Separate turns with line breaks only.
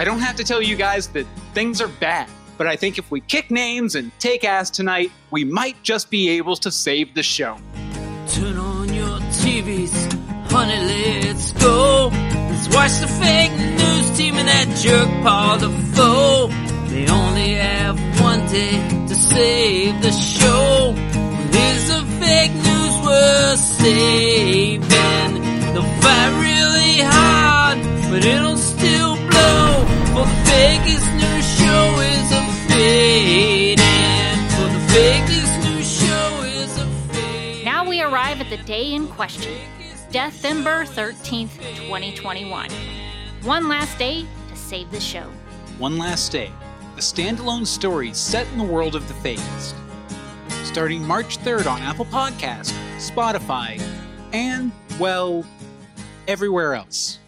I don't have to tell you guys that things are bad, but I think if we kick names and take ass tonight, we might just be able to save the show.
Turn on your TVs, honey, let's go. Let's watch the fake news team and that jerk Paul the foe. They only have one day to save the show. There's a fake news worth saving. They'll fight really hard, but it'll
Now we arrive at the day in question Deathember 13th, 2021. One last day to save the show.
One Last Day, a standalone story set in the world of the Fakist. Starting March 3rd on Apple Podcast, Spotify, and, well, everywhere else.